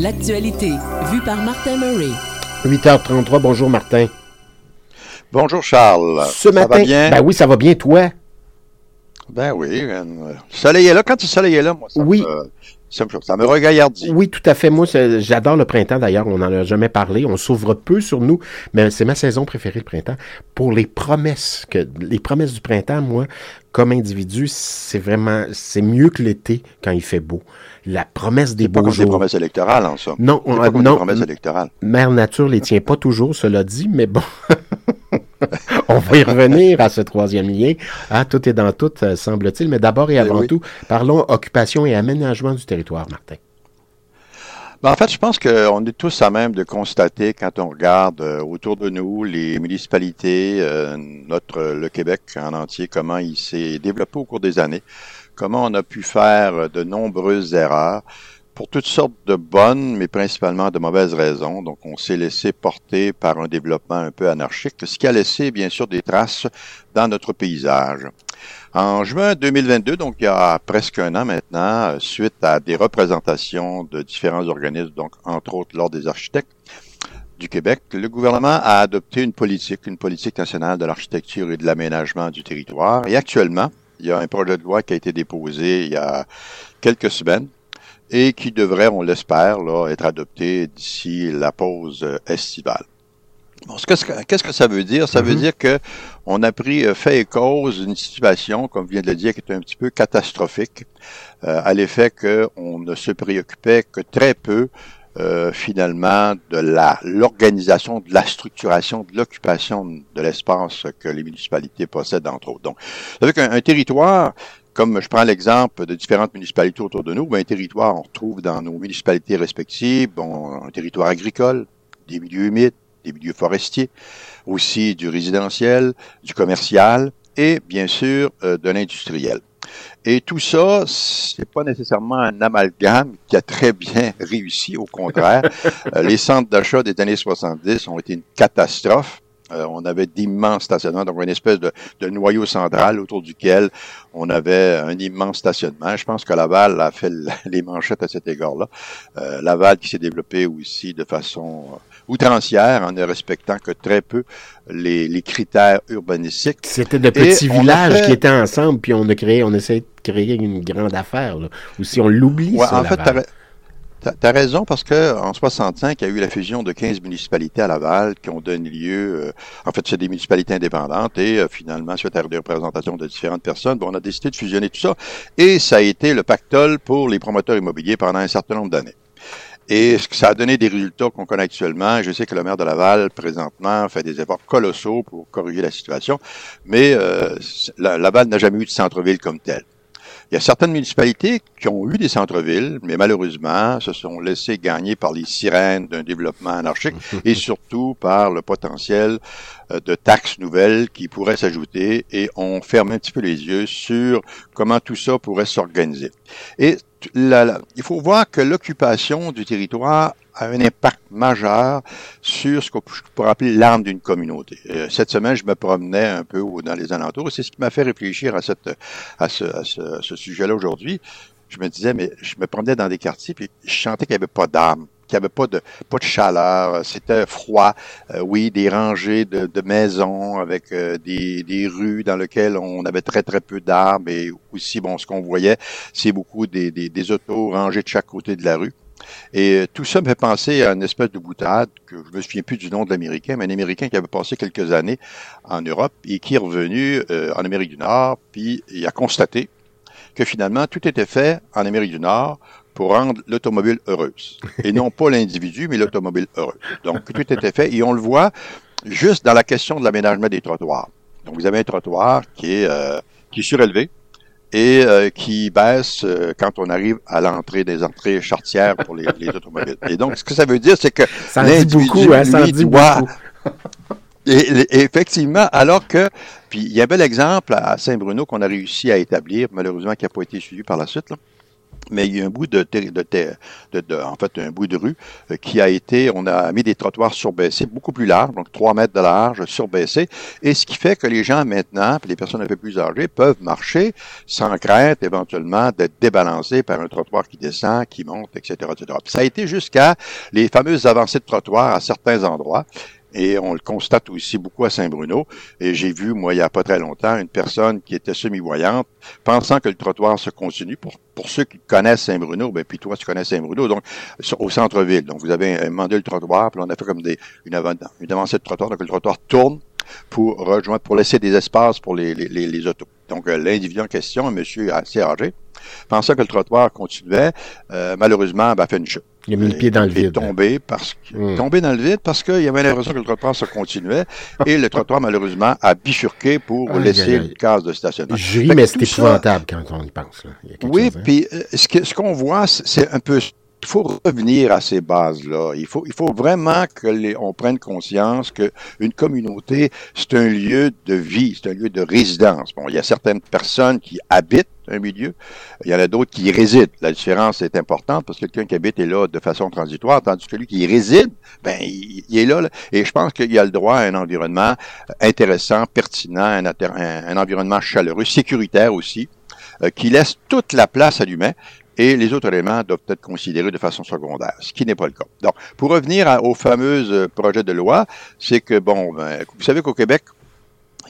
L'actualité, vue par Martin Murray. 8h33, bonjour Martin. Bonjour Charles. Ce ça matin, va bien? ben oui, ça va bien, toi? Ben oui. Le soleil est là. Quand le soleil est là, moi, ça, Oui. me, ça, me, ça me regaillardit. Oui, tout à fait. Moi, j'adore le printemps d'ailleurs. On n'en a jamais parlé. On s'ouvre peu sur nous, mais c'est ma saison préférée, le printemps. Pour les promesses, que les promesses du printemps, moi, comme individu, c'est vraiment, c'est mieux que l'été quand il fait beau. La promesse des C'est pas beaux comme des jours. promesses électorales, en somme. Non, on- pas non, des promesses électorales. Mère Nature les tient pas toujours, cela dit, mais bon. On va y revenir à ce troisième lien. Ah, tout est dans tout, euh, semble-t-il. Mais d'abord et avant oui. tout, parlons occupation et aménagement du territoire, Martin. Ben, en fait, je pense qu'on est tous à même de constater quand on regarde euh, autour de nous les municipalités, euh, notre le Québec en entier, comment il s'est développé au cours des années, comment on a pu faire de nombreuses erreurs pour toutes sortes de bonnes, mais principalement de mauvaises raisons. Donc, on s'est laissé porter par un développement un peu anarchique, ce qui a laissé, bien sûr, des traces dans notre paysage. En juin 2022, donc il y a presque un an maintenant, suite à des représentations de différents organismes, donc entre autres l'Ordre des architectes du Québec, le gouvernement a adopté une politique, une politique nationale de l'architecture et de l'aménagement du territoire. Et actuellement, il y a un projet de loi qui a été déposé il y a quelques semaines et qui devrait, on l'espère, là, être adopté d'ici la pause euh, estivale. Bon, ce que- qu'est-ce que ça veut dire? Ça veut Mhm. dire que on a pris euh, fait et cause d'une situation, comme vient de le dire, qui est un petit peu catastrophique, euh, à l'effet qu'on ne se préoccupait que très peu euh, finalement de la l'organisation, de la structuration, de l'occupation de l'espace que les municipalités possèdent, entre autres. Donc, avec un, territoire, comme je prends l'exemple de différentes municipalités autour de nous, ben, un territoire, on retrouve dans nos municipalités respectives, bon, un territoire agricole, des milieux humides, des milieux forestiers, aussi du résidentiel, du commercial et bien sûr euh, de l'industriel. Et tout ça, c'est pas nécessairement un amalgame qui a très bien réussi, au contraire. Euh, les centres d'achat des années 70 ont été une catastrophe. Euh, on avait d'immenses stationnements, donc une espèce de, de noyau central autour duquel on avait un immense stationnement. Je pense que Laval a fait les manchettes à cet égard-là. Euh, Laval qui s'est développé aussi de façon euh, outrancière en ne respectant que très peu les, les critères urbanistiques. C'était de petits villages fait- qui étaient ensemble, puis on a créé, on essaie de créer une grande affaire, là. Ou si on l'oublie, Ouais, ça, en fait, Laval. t'as t'as raison parce que en 65, il y a eu la fusion de 15 municipalités à Laval qui ont donné lieu, euh, en fait, c'est des municipalités indépendantes et euh, finalement, suite à des représentations de différentes personnes, bon, on a décidé de fusionner tout ça et ça a été le pactole pour les promoteurs immobiliers pendant un certain nombre d'années. Et ça a donné des résultats qu'on connaît actuellement. Je sais que le maire de Laval, présentement, fait des efforts colossaux pour corriger la situation, mais euh, la- Laval n'a jamais eu de centre-ville comme tel. Il y a certaines municipalités qui ont eu des centres-villes, mais malheureusement se sont laissées gagner par les sirènes d'un développement anarchique et surtout par le potentiel euh, de taxes nouvelles qui pourraient s'ajouter et on ferme un petit peu les yeux sur comment tout ça pourrait s'organiser. Et il faut voir que l'occupation du territoire a un impact majeur sur ce qu'on je pourrais appeler l'arme d'une communauté. Euh, cette semaine, je me promenais un peu dans les alentours c'est ce qui m'a fait réfléchir à ce sujet-là aujourd'hui. Je me disais, mais je me promenais dans des quartiers puis je sentais qu'il n'y avait pas d'âme qu'il n'y avait pas de pas de chaleur, c'était froid, Euh, oui, des rangées de, maisons avec euh, des, des rues dans lesquelles on avait très très peu d'arbres et aussi bon ce qu'on voyait, c'est beaucoup des, des, autos rangées de chaque côté de la rue. Et euh, tout ça me fait penser à une espèce de boutade que je me souviens plus du nom de l'Américain, mais un Américain qui avait passé quelques années en Europe et qui est revenu en Amérique du Nord, puis il a constaté que finalement tout était fait en Amérique du Nord pour rendre l'automobile heureuse. Et non pas l'individu, mais l'automobile heureuse. Donc tout était fait et on le voit juste dans la question de l'aménagement des trottoirs. Donc vous avez un trottoir qui est, euh, qui est surélevé, et euh, qui baisse euh, quand on arrive à l'entrée des entrées chartières pour les, les automobiles. Et donc, ce que ça veut dire, c'est que l'individu, beaucoup, hein, lui, dit doit- beaucoup. Et, et effectivement, alors que, puis il y a un bel exemple à Saint-Bruno qu'on a réussi à établir, malheureusement qui n'a pas été suivi par la suite, là, mais il y a un bout de, de, de, en fait, un bout de rue euh, qui a été, on a mis des trottoirs surbaissés, beaucoup plus larges, donc 3 mètres de large, surbaissés, et ce qui fait que les gens maintenant, les personnes un peu plus âgées, peuvent marcher sans crainte éventuellement d'être débalancés par un trottoir qui descend, qui monte, etc., etc. ça a été jusqu'à les fameuses avancées de trottoirs à certains endroits. Et on le constate aussi beaucoup à Saint-Bruno. Et j'ai vu, moi, il n'y a pas très longtemps, une personne qui était semi-voyante, pensant que le trottoir se continue. Pour, pour ceux qui connaissent Saint-Bruno, ben puis toi, tu connais Saint-Bruno, donc au centre-ville. Donc, vous avez demandé le trottoir, puis on a fait comme des, une, une avancée de trottoir. Donc, le trottoir tourne pour rejoindre, pour laisser des espaces pour les, les, les, autos. Donc, euh, l'individu en question, un monsieur assez âgé, pensant que le trottoir continuait, euh, malheureusement, ben, a fait une chute. Il a mis le pied dans le vide. Il est tombé parce que, hmm. tombé dans le vide parce qu'il y avait l'impression que le trottoir se continuait et le trottoir, malheureusement, a bifurqué pour laisser une case de stationnement. Je ris, mais c'est épouvantable quand on y pense. Là. oui, puis euh, ce qu'on ce voit, c'est un peu il faut revenir à ces bases-là. Il faut, il faut vraiment que les, on prenne conscience que une communauté, c'est un lieu de vie, c'est un lieu de résidence. Bon, il y a certaines personnes qui habitent un milieu, il y en a d'autres qui y résident. La différence est importante parce que quelqu'un qui habite est là de façon transitoire, tandis que lui qui y réside, ben, il, est là, Et je pense qu'il a le droit à un environnement intéressant, pertinent, un, un, environnement chaleureux, sécuritaire aussi, euh, qui laisse toute la place à l'humain et les autres éléments doivent être considérés de façon secondaire, ce qui n'est pas le cas. Donc, pour revenir au fameux projet de loi, c'est que, bon, ben, vous savez qu'au Québec,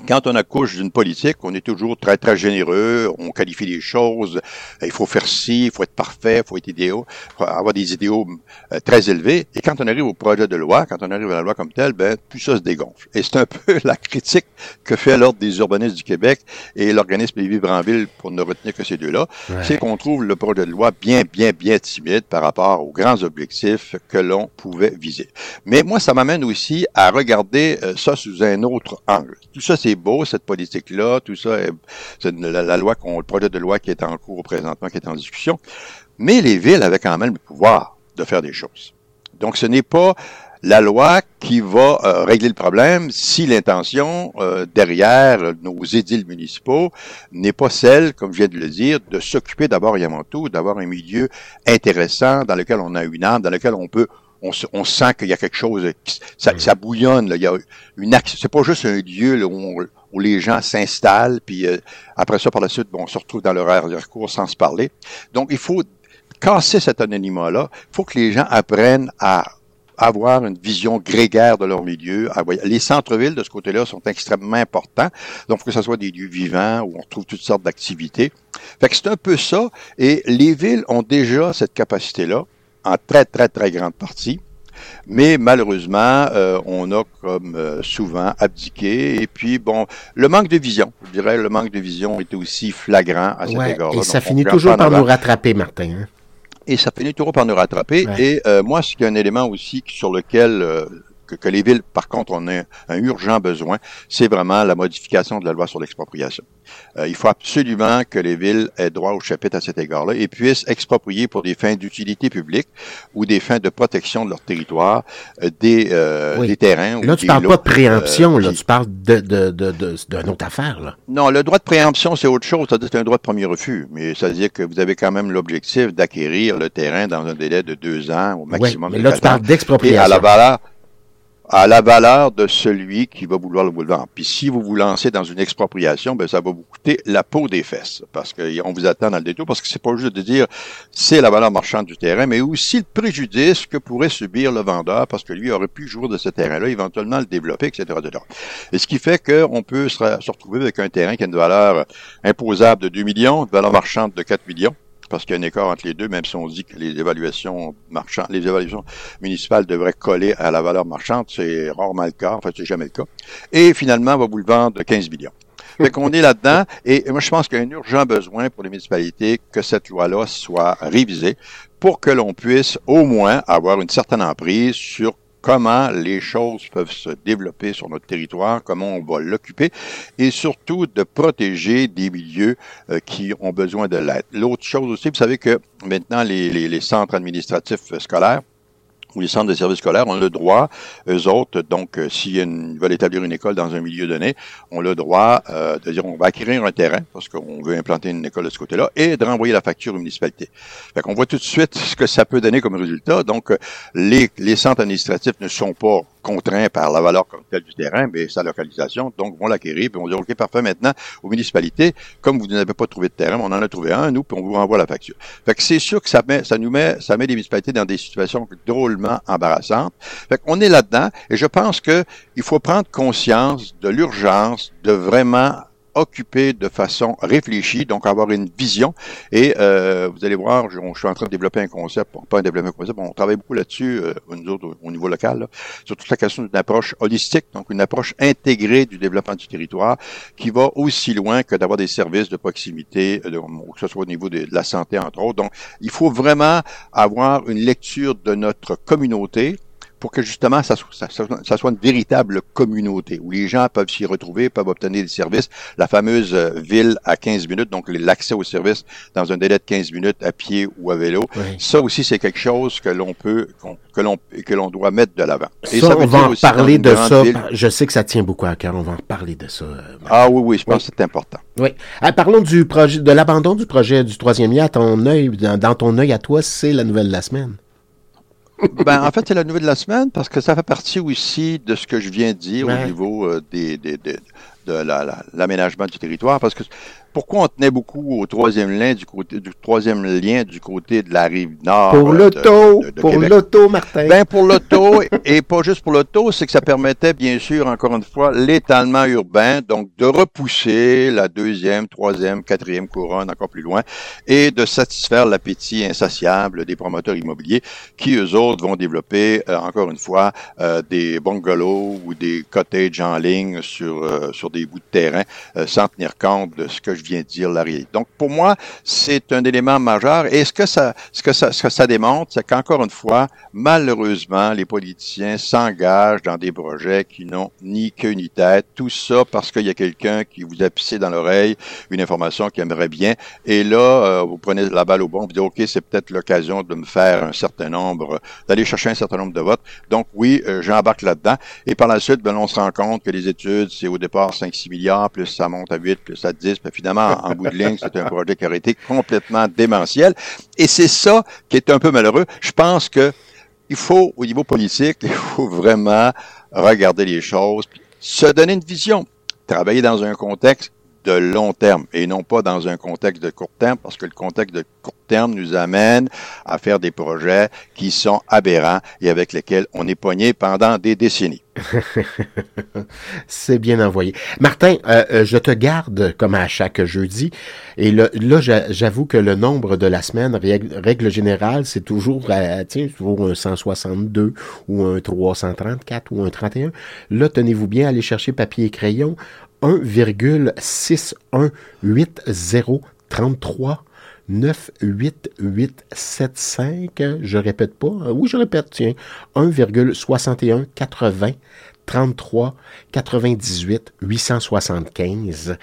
quand on accouche d'une politique, on est toujours très, très généreux, on qualifie les choses, il faut faire ci, il faut être parfait, il faut être idéal, faut avoir des idéaux euh, très élevés. Et quand on arrive au projet de loi, quand on arrive à la loi comme telle, ben, tout ça se dégonfle. Et c'est un peu la critique que fait l'Ordre des urbanistes du Québec et l'organisme Lévis-Branville pour ne retenir que ces deux-là, c'est qu'on trouve le projet de loi bien, bien, bien timide par rapport aux grands objectifs que l'on pouvait viser. Mais moi, ça m'amène aussi à regarder euh, ça sous un autre angle. Tout ça, c'est beau, cette politique-là, tout ça, c'est la, loi, le projet de loi qui est en cours présentement, qui est en discussion. Mais les villes avaient quand même le pouvoir de faire des choses. Donc, ce n'est pas la loi qui va euh, régler le problème si l'intention euh, derrière nos édiles municipaux n'est pas celle, comme je viens de le dire, de s'occuper d'abord et avant tout, d'avoir un milieu intéressant dans lequel on a une âme, dans lequel on peut on, on sent qu'il y a quelque chose, ça, ça bouillonne. Là. Il y a une c'est pas juste un lieu là, où, où, les gens s'installent, puis euh, après ça, par la suite, bon, on se retrouve dans l'horaire de recours sans se parler. Donc, il faut casser cet anonymat-là. Il faut que les gens apprennent à avoir une vision grégaire de leur milieu. Les centres-villes, de ce côté-là, sont extrêmement importants. Donc, que ce soit des lieux vivants où on retrouve toutes sortes d'activités. Fait que c'est un peu ça. Et les villes ont déjà cette capacité-là en très, très, très grande partie. Mais malheureusement, euh, on a comme euh, souvent abdiqué. Et puis, bon, le manque de vision, je dirais, le manque de vision était aussi flagrant à cet égard-là. Et ça finit toujours par nous rattraper, Martin. Hein. Et ça finit toujours par nous rattraper. Et euh, moi, c'est un élément aussi sur lequel que, les villes, par contre, ont un, urgent besoin, c'est vraiment la modification de la loi sur l'expropriation. Euh, il faut absolument que les villes aient droit au chapitre à cet égard-là et puissent exproprier pour des fins d'utilité publique ou des fins de protection de leur territoire euh, des, euh, des terrains. Là, tu parles pas de préemption, là, tu parles d'une de, de, de, autre affaire. Là. Non, le droit de préemption, c'est autre chose, c'est un droit de premier refus, mais ça veut dire que vous avez quand même l'objectif d'acquérir le terrain dans un délai de deux ans au maximum. mais là, tu parles d'expropriation. à la valeur à la valeur de celui qui va vouloir le vendre. Puis si vous vous lancez dans une expropriation, ben ça va vous coûter la peau des fesses, parce qu'on vous attend dans le détour, parce que c'est pas juste de dire c'est la valeur marchande du terrain, mais aussi le préjudice que pourrait subir le vendeur, parce que lui aurait pu jouer de ce terrain-là, éventuellement le développer, etc., etc. Et ce qui fait qu'on peut se retrouver avec un terrain qui a une valeur imposable de 2 millions, une valeur marchande de 4 millions, parce qu'il y a un écart entre les deux, même si on dit que les évaluations marchandes, les évaluations municipales devraient coller à la valeur marchande, c'est rarement le cas, en fait, c'est jamais le cas. Et finalement, on va vous le vendre 15 millions. Fait qu'on est là-dedans, et moi je pense qu'il y a un urgent besoin pour les municipalités que cette loi-là soit révisée pour que l'on puisse au moins avoir une certaine emprise sur comment les choses peuvent se développer sur notre territoire, comment on va l'occuper, et surtout de protéger des milieux euh, qui ont besoin de l'aide. L'autre chose aussi, vous savez que maintenant, les, centres administratifs scolaires, ou les centres de services scolaires ont le droit, eux autres, donc euh, s'ils veulent établir une école dans un milieu donné, ont le droit euh, de dire on va acquérir un terrain parce qu'on veut implanter une école de ce côté-là et de renvoyer la facture aux municipalités. Fait qu'on voit tout de suite ce que ça peut donner comme résultat. Donc, euh, les, les centres administratifs ne sont pas contraints par la valeur comme telle du terrain, mais sa localisation, donc vont l'acquérir, puis on dit OK, parfait, maintenant, aux municipalités, comme vous n'avez pas trouvé de terrain, on en a trouvé un, nous, puis on vous renvoie la facture. Fait que c'est sûr que ça met, ça nous met, ça met les municipalités dans des situations drôlement embarrassantes. Fait qu'on est là-dedans, et je pense que il faut prendre conscience de l'urgence de vraiment occuper de façon réfléchie, donc avoir une vision. Et euh, vous allez voir, je, je, suis en train de développer un concept, pas un développer un concept, on travaille beaucoup là-dessus, euh, nous autres, au niveau local, là, sur toute la question d'une approche holistique, donc une approche intégrée du développement du territoire, qui va aussi loin que d'avoir des services de proximité, euh, que ce soit au niveau de la santé, entre autres. Donc, il faut vraiment avoir une lecture de notre communauté, pour que justement ça, ça, ça, soit une véritable communauté où les gens peuvent s'y retrouver, peuvent obtenir des services. La fameuse euh, ville à 15 minutes, donc l'accès aux services dans un délai de 15 minutes à pied ou à vélo. Ça aussi, c'est quelque chose que l'on peut, que l'on que l'on doit mettre de l'avant. Et ça, on va en parler de ça. Je sais que ça tient beaucoup à cœur. On va en parler de ça. Euh, ah oui, oui, je pense que c'est important. Oui. Ah, parlons du projet, de l'abandon du projet du troisième lien. À ton œil, dans, dans ton œil à toi, c'est la nouvelle de la semaine ben, en fait, c'est la nouvelle de la semaine parce que ça fait partie aussi de ce que je viens de dire au niveau euh, des, des, des, de l'aménagement la, du territoire. Parce que pourquoi on tenait beaucoup au troisième lien du côté du troisième lien du côté de la rive nord Pour euh, l'auto, pour l'auto, Martin. Ben pour l'auto et pas juste pour l'auto, c'est que ça permettait bien sûr encore une fois l'étalement urbain, donc de repousser la deuxième, troisième, quatrième couronne encore plus loin et de satisfaire l'appétit insatiable des promoteurs immobiliers qui eux autres vont développer euh, encore une fois euh, des bungalows ou des cottages en ligne sur euh, sur des bouts de terrain sans tenir compte de ce que je dire. Donc, pour moi, c'est un élément majeur. Et ce que ça, ce que ça, ce que ça démontre, c'est qu'encore une fois, malheureusement, les politiciens s'engagent dans des projets qui n'ont ni queue ni tête. Tout ça parce qu'il y a quelqu'un qui vous a pissé dans l'oreille une information qu'il aimerait bien. Et là, euh, vous prenez la balle au bon, vous dites, OK, c'est peut-être l'occasion de me faire un certain nombre, d'aller chercher un certain nombre de votes. Donc, oui, euh, j'embarque là-dedans. Et par la suite, ben, on se rend compte que les études, c'est au départ 5-6 milliards, plus ça monte à 8, plus à 10, puis finalement, en bout de ligne, c'est un projet qui aurait été complètement démentiel. Et c'est ça qui est un peu malheureux. Je pense que il faut, au niveau politique, il faut vraiment regarder les choses, se donner une vision, travailler dans un contexte de long terme et non pas dans un contexte de court terme parce que le contexte de court terme nous amène à faire des projets qui sont aberrants et avec lesquels on est poigné pendant des décennies. C'est bien envoyé. Martin, euh, euh, je te garde comme à chaque jeudi. Et là, j'avoue que le nombre de la semaine, règle, générale, c'est toujours, euh, tiens, toujours un 162 ou un 334 ou un 31. Là, tenez-vous bien, allez chercher papier et crayon. 1,618033 98875, je répète pas, oui je répète, tiens, 1,6180 33 98 875.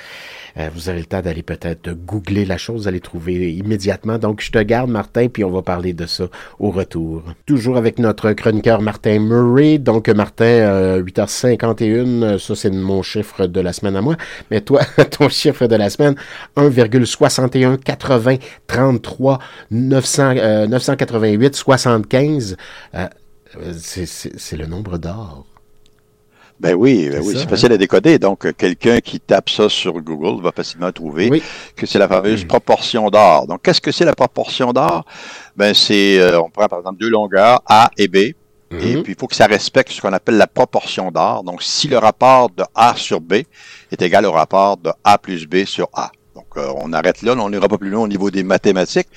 vous avez le temps d'aller peut-être googler la chose, vous allez trouver immédiatement. Donc, je te garde, Martin, puis on va parler de ça au retour. Toujours avec notre chroniqueur Martin Murray. Donc, Martin, 8h51, euh, ça c'est mon chiffre de la semaine à moi. Mais toi, ton chiffre de la semaine, 1,61 80 33 900, 988 75. c'est le nombre d'or. Ben oui, ben oui, c'est facile à décoder. Donc, quelqu'un qui tape ça sur Google va facilement trouver que c'est la fameuse mm. proportion d'or. Donc, qu'est-ce que c'est la proportion d'or? Ben, c'est, euh, on prend par exemple deux longueurs, A et B. Et mm-hmm. puis, il faut que ça respecte ce qu'on appelle la proportion d'or. Donc, si le rapport de A sur B est égal au rapport de A plus B sur A. Donc, euh, on arrête là, on n'ira pas plus loin au niveau des mathématiques.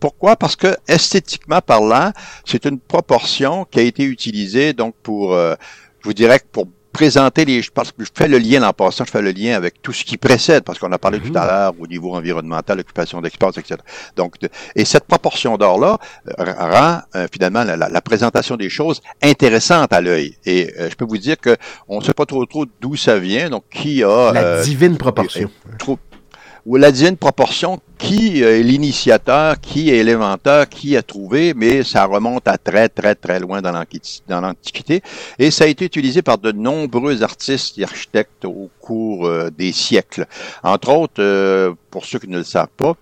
Pourquoi? Parce que esthétiquement parlant, c'est une proportion qui a été utilisée donc pour, euh, je vous dirais que pour présenter les. Parce que je fais le lien en passant, je fais le lien avec tout ce qui précède, parce qu'on a parlé tout à mhm. l'heure au niveau environnemental, occupation d'espace, etc. Donc, et cette proportion d'or-là euh, rend euh, finalement la, présentation des choses intéressante à l'œil. Et euh, je peux vous dire que on ne sait pas trop trop d'où ça vient, donc qui a la divine proportion. ou la divine proportion qui est l'initiateur, qui est l'inventeur, qui a trouvé, mais ça remonte à très, très, très loin dans l'Antiquité. Et ça a été utilisé par de nombreux artistes et architectes au cours euh, des siècles. Entre autres, euh, pour ceux qui ne le savent pas,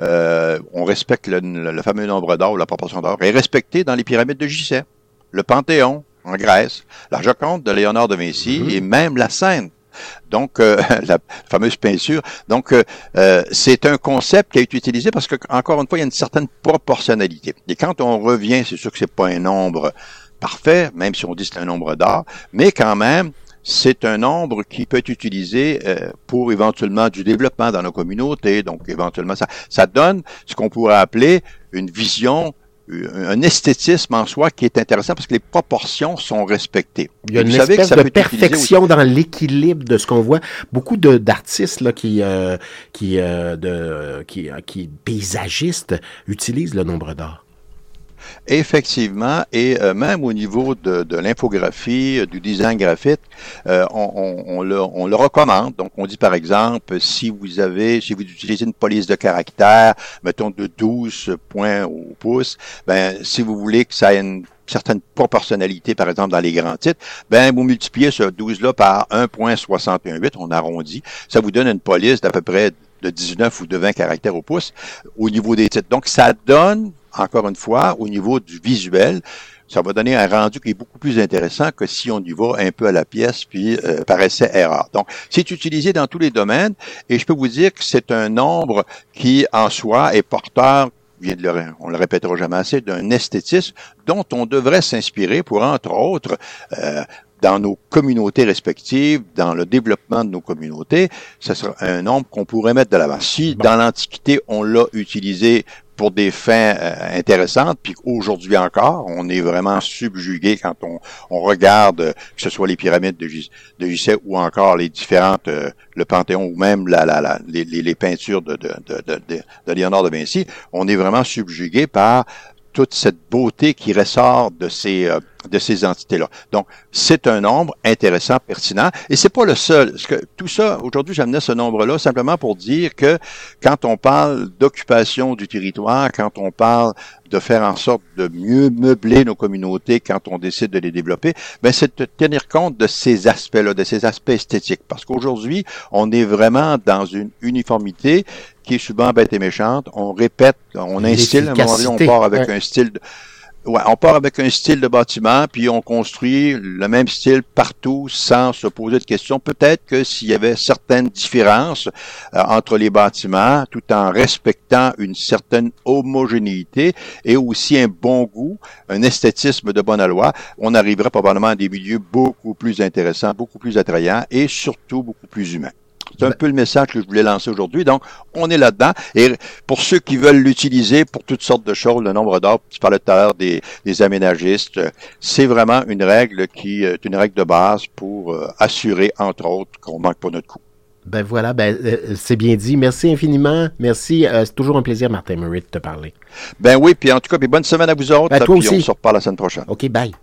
euh, on respecte le, fameux nombre d'or, la proportion d'or, est respecté dans les pyramides de Gizeh, le Panthéon en Grèce, la Joconde de Léonard de Vinci mm-hmm. et même la Seine donc, euh, la fameuse peinture. Donc, euh, euh, c'est un concept qui a été utilisé parce que, encore une fois, il y a une certaine proportionnalité. Et quand on revient, c'est sûr que c'est pas un nombre parfait, même si on dit c'est un nombre d'art, mais quand même, c'est un nombre qui peut être utilisé pour éventuellement du développement dans nos communautés. Donc, éventuellement, ça, ça donne ce qu'on pourrait appeler une vision un esthétisme en soi qui est intéressant parce que les proportions sont respectées. Il y a une espèce de perfection dans l'équilibre de ce qu'on voit. Beaucoup d'artistes là qui euh, qui euh, de qui, qui paysagistes utilisent le nombre d'or. Effectivement, et euh, même au niveau de, de l'infographie, euh, du design graphique, euh, on, le, on, le, recommande. Donc, on dit par exemple, si vous avez, si vous utilisez une police de caractère, mettons de 12 points au pouce, ben, si vous voulez que ça ait une certaine proportionnalité, par exemple, dans les grands titres, ben, vous multipliez ce 12-là par 1.618, on arrondit, ça vous donne une police d'à peu près de 19 ou de 20 caractères au pouce au niveau des titres. Donc, ça donne encore une fois, au niveau du visuel, ça va donner un rendu qui est beaucoup plus intéressant que si on y va un peu à la pièce puis euh, paraissait erreur. Donc, c'est utilisé dans tous les domaines et je peux vous dire que c'est un nombre qui, en soi, est porteur on le répétera jamais assez, d'un esthétisme dont on devrait s'inspirer pour, entre autres, euh, dans nos communautés respectives, dans le développement de nos communautés, ce sera un nombre qu'on pourrait mettre de l'avant. Si dans l'Antiquité, on l'a utilisé pour des fins euh, intéressantes, puis aujourd'hui encore, on est vraiment subjugué quand on, on regarde euh, que ce soit les pyramides de, de Gizeh ou encore les différentes, euh, le Panthéon ou même la, la, la les, les, peintures de, de, de, de, de Léonard de Vinci, on est vraiment subjugué par toute cette beauté qui ressort de ces de ces entités-là. Donc, c'est un nombre intéressant, pertinent, et c'est pas le seul. Tout ça, aujourd'hui, j'amenais ce nombre-là simplement pour dire que quand on parle d'occupation du territoire, quand on parle de faire en sorte de mieux meubler nos communautés quand on décide de les développer, ben c'est de tenir compte de ces aspects-là, de ces aspects esthétiques. Parce qu'aujourd'hui, on est vraiment dans une uniformité qui est souvent bête et méchante. On répète, on instille, à un moment donné, on part avec un style de Ouais, on part avec un style de bâtiment, puis on construit le même style partout sans se poser de questions. Peut-être que s'il y avait certaines différences euh, entre les bâtiments, tout en respectant une certaine homogénéité et aussi un bon goût, un esthétisme de bonne loi, on arriverait probablement à des milieux beaucoup plus intéressants, beaucoup plus attrayants et surtout beaucoup plus humains. C'est un peu le message que je voulais lancer aujourd'hui. Donc, on est là-dedans. Et pour ceux qui veulent l'utiliser pour toutes sortes de choses, le nombre d'heures, tu parlais tout à l'heure des, aménagistes, c'est vraiment une règle qui est une règle de base pour euh, assurer, entre autres, qu'on manque pas notre coup. Ben voilà, ben euh, c'est bien dit. Merci infiniment. Merci. Euh, c'est toujours un plaisir, Martin Murray, de te parler. Ben oui, puis en tout cas, puis bonne semaine à vous autres. Ben, toi aussi. on se reparle la semaine prochaine. OK, bye.